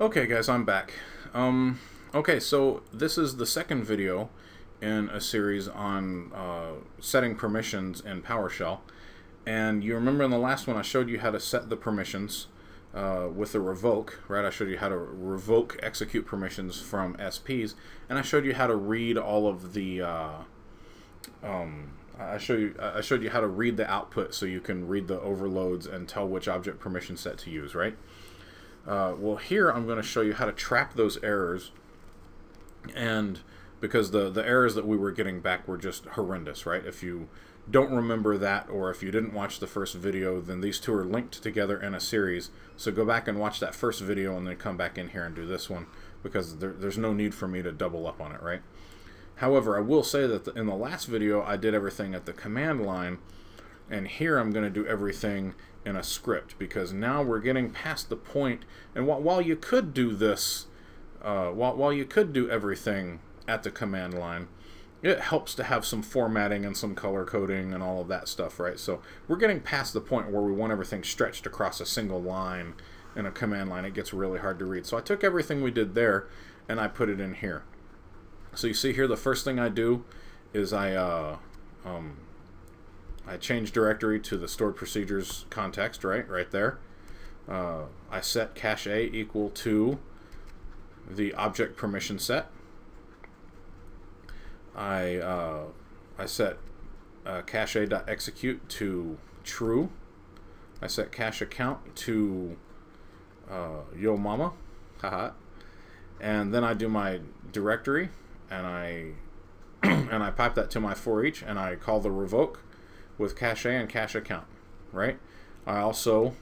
Okay, guys, I'm back. Um, okay, so this is the second video in a series on uh, setting permissions in PowerShell. And you remember in the last one I showed you how to set the permissions uh, with the revoke, right? I showed you how to revoke execute permissions from SPs, and I showed you how to read all of the. Uh, um, I show you. I showed you how to read the output so you can read the overloads and tell which object permission set to use, right? Uh, well, here I'm going to show you how to trap those errors, and because the the errors that we were getting back were just horrendous, right? If you don't remember that, or if you didn't watch the first video, then these two are linked together in a series. So go back and watch that first video, and then come back in here and do this one because there, there's no need for me to double up on it, right? However, I will say that the, in the last video I did everything at the command line, and here I'm going to do everything in a script because now we're getting past the point. and while, while you could do this uh, while, while you could do everything at the command line it helps to have some formatting and some color coding and all of that stuff right? So we're getting past the point where we want everything stretched across a single line in a command line. It gets really hard to read. So I took everything we did there and I put it in here. So you see here the first thing I do is I uh, um, I change directory to the stored procedures context, right? Right there. Uh, I set cache equal to the object permission set. I uh, I set uh, cache A.execute to true. I set cache account to uh, yo mama, haha, and then I do my directory and I and I pipe that to my for each and I call the revoke with cache and cache account, right? I also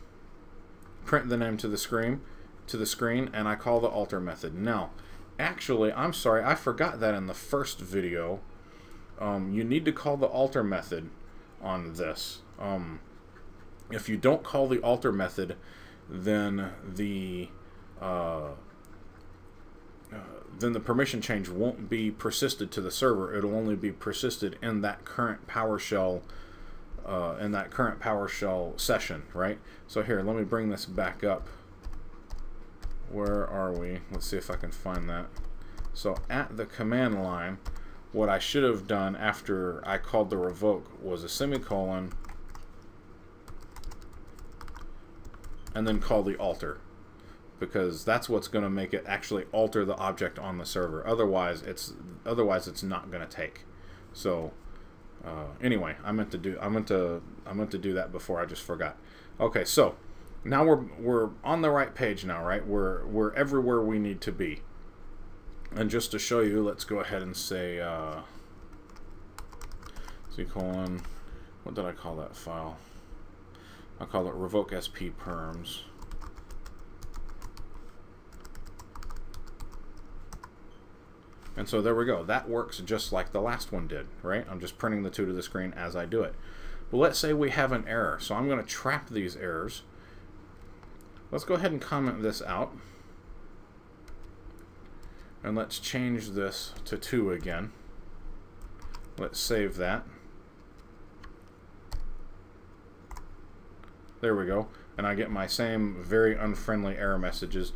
print the name to the screen to the screen and I call the alter method. Now, actually, I'm sorry, I forgot that in the first video. Um, you need to call the alter method on this. Um, if you don't call the alter method, then the uh, uh, then the permission change won't be persisted to the server. It'll only be persisted in that current PowerShell uh, in that current PowerShell session, right? So here, let me bring this back up. Where are we? Let's see if I can find that. So at the command line, what I should have done after I called the revoke was a semicolon and then call the alter because that's what's going to make it actually alter the object on the server. Otherwise, it's otherwise it's not going to take. So uh, anyway, I meant to do I meant to I meant to do that before I just forgot. Okay, so now we're we're on the right page now, right? We're we're everywhere we need to be. And just to show you, let's go ahead and say uh, C colon. What did I call that file? I call it revoke sp perms. And so there we go. That works just like the last one did, right? I'm just printing the two to the screen as I do it. But let's say we have an error. So I'm going to trap these errors. Let's go ahead and comment this out. And let's change this to 2 again. Let's save that. There we go. And I get my same very unfriendly error messages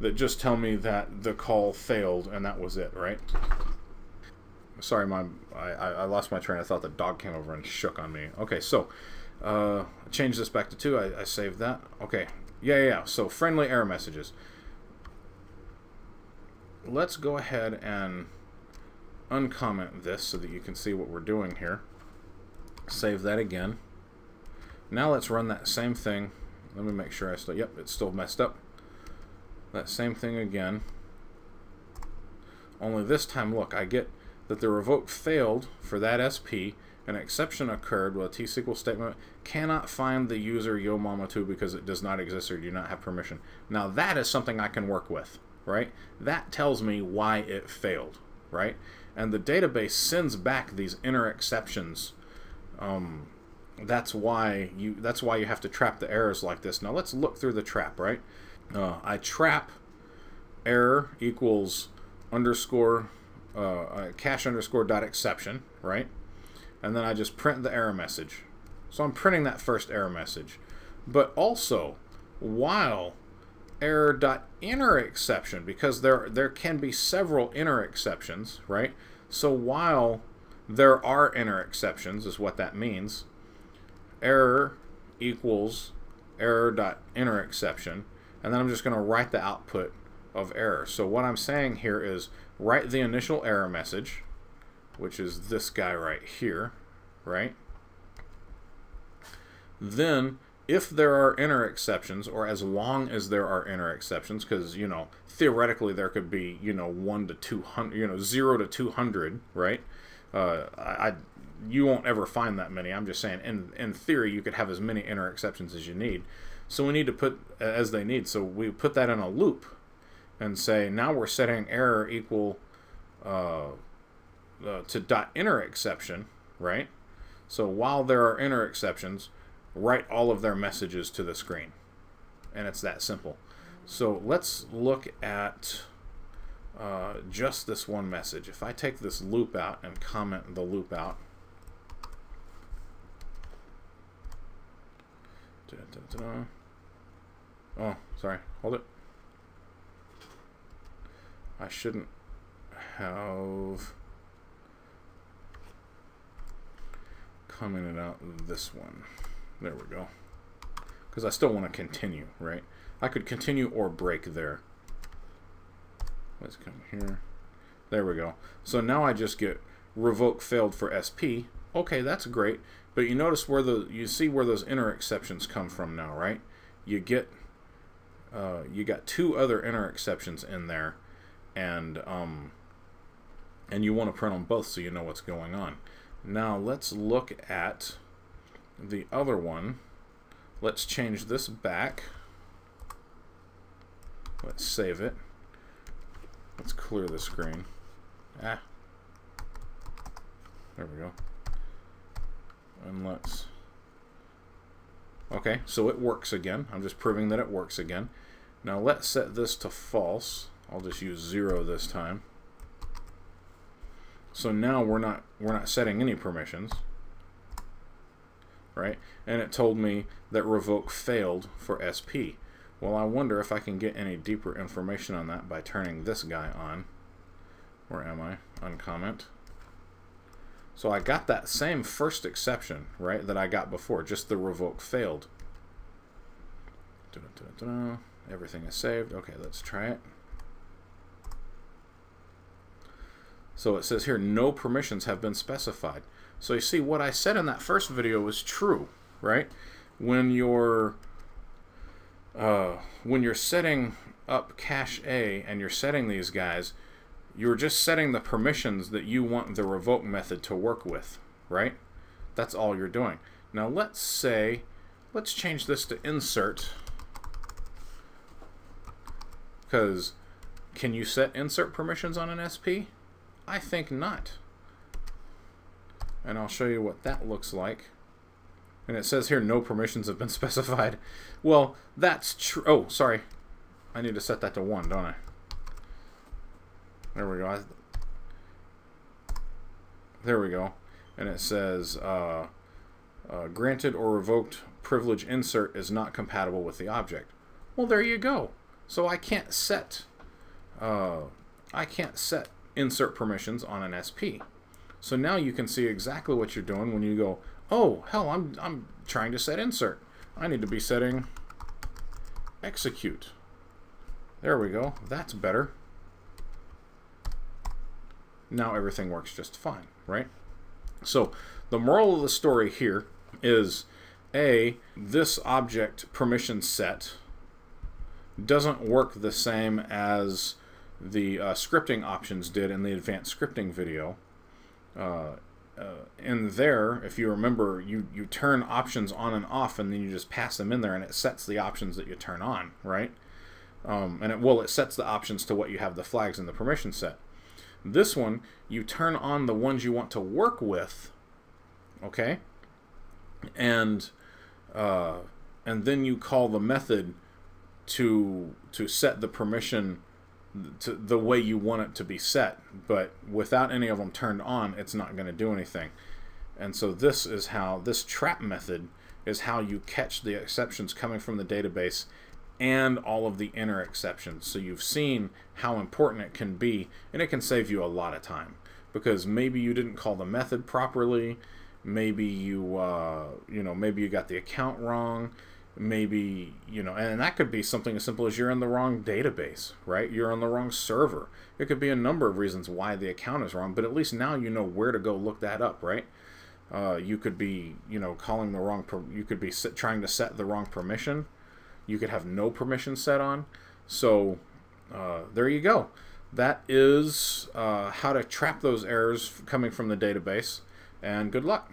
that just tell me that the call failed and that was it, right? Sorry, my I, I lost my train. I thought the dog came over and shook on me. Okay, so uh, change this back to two. I, I saved that. Okay, yeah, yeah, yeah. So friendly error messages. Let's go ahead and uncomment this so that you can see what we're doing here. Save that again. Now let's run that same thing. Let me make sure I still, yep, it's still messed up that same thing again. Only this time, look, I get that the revoke failed for that SP. An exception occurred with a T-SQL statement cannot find the user YoMama2 because it does not exist or do not have permission. Now that is something I can work with, right? That tells me why it failed, right? And the database sends back these inner exceptions. Um, that's why you that's why you have to trap the errors like this. Now let's look through the trap, right? Uh, I trap error equals underscore uh, uh, cache underscore dot exception, right? And then I just print the error message. So I'm printing that first error message. But also, while error dot inner exception because there there can be several inner exceptions, right? So while there are inner exceptions is what that means, error equals error dot inner exception, and then I'm just going to write the output of error. So what I'm saying here is write the initial error message, which is this guy right here, right? Then if there are inner exceptions, or as long as there are inner exceptions, because you know theoretically there could be you know one to two hundred, you know zero to two hundred, right? Uh, I, you won't ever find that many. I'm just saying, in in theory, you could have as many inner exceptions as you need. So we need to put as they need. So we put that in a loop, and say now we're setting error equal uh, uh, to dot inner exception, right? So while there are inner exceptions, write all of their messages to the screen. And it's that simple. So let's look at uh, just this one message. If I take this loop out and comment the loop out, da, da, da, oh, sorry, hold it. I shouldn't have commented out this one. There we go. Because I still want to continue, right? I could continue or break there. Let's come here. There we go. So now I just get revoke failed for SP. Okay, that's great. But you notice where the you see where those inner exceptions come from now, right? You get uh, you got two other inner exceptions in there, and um, and you want to print them both so you know what's going on. Now let's look at the other one. Let's change this back. Let's save it. Let's clear the screen. Ah. There we go. And let's... Okay, so it works again. I'm just proving that it works again. Now let's set this to false. I'll just use zero this time. So now we're not we're not setting any permissions right? And it told me that revoke failed for SP. Well, I wonder if I can get any deeper information on that by turning this guy on. Where am I? Uncomment. So I got that same first exception, right, that I got before, just the revoke failed. Everything is saved. Okay, let's try it. So it says here, no permissions have been specified. So you see, what I said in that first video was true, right? When you're uh, when you're setting up cache A and you're setting these guys, you're just setting the permissions that you want the revoke method to work with, right? That's all you're doing. Now let's say, let's change this to insert, because can you set insert permissions on an SP? I think not and I'll show you what that looks like. And it says here no permissions have been specified. Well, that's true. Oh, sorry. I need to set that to 1, don't I? There we go. There we go. And it says uh, uh, granted or revoked privilege insert is not compatible with the object. Well, there you go. So I can't set uh, I can't set insert permissions on an SP. So now you can see exactly what you're doing when you go, oh, hell, I'm, I'm trying to set insert. I need to be setting execute. There we go. That's better. Now everything works just fine, right? So the moral of the story here is A, this object permission set doesn't work the same as the uh, scripting options did in the advanced scripting video. Uh, uh, in there, if you remember, you, you turn options on and off, and then you just pass them in there, and it sets the options that you turn on, right? Um, and it well, it sets the options to what you have the flags and the permission set. This one, you turn on the ones you want to work with, okay, and uh, and then you call the method to to set the permission to the way you want it to be set. But without any of them turned on, it's not going to do anything. And so this is how this trap method is how you catch the exceptions coming from the database and all of the inner exceptions. So you've seen how important it can be, and it can save you a lot of time because maybe you didn't call the method properly, maybe you uh, you know maybe you got the account wrong, maybe you know, and that could be something as simple as you're in the wrong database, right? You're on the wrong server. It could be a number of reasons why the account is wrong, but at least now you know where to go look that up, right? Uh, you could be, you know, calling the wrong. Per- you could be trying to set the wrong permission. You could have no permission set on. So uh, there you go. That is uh, how to trap those errors coming from the database. And good luck.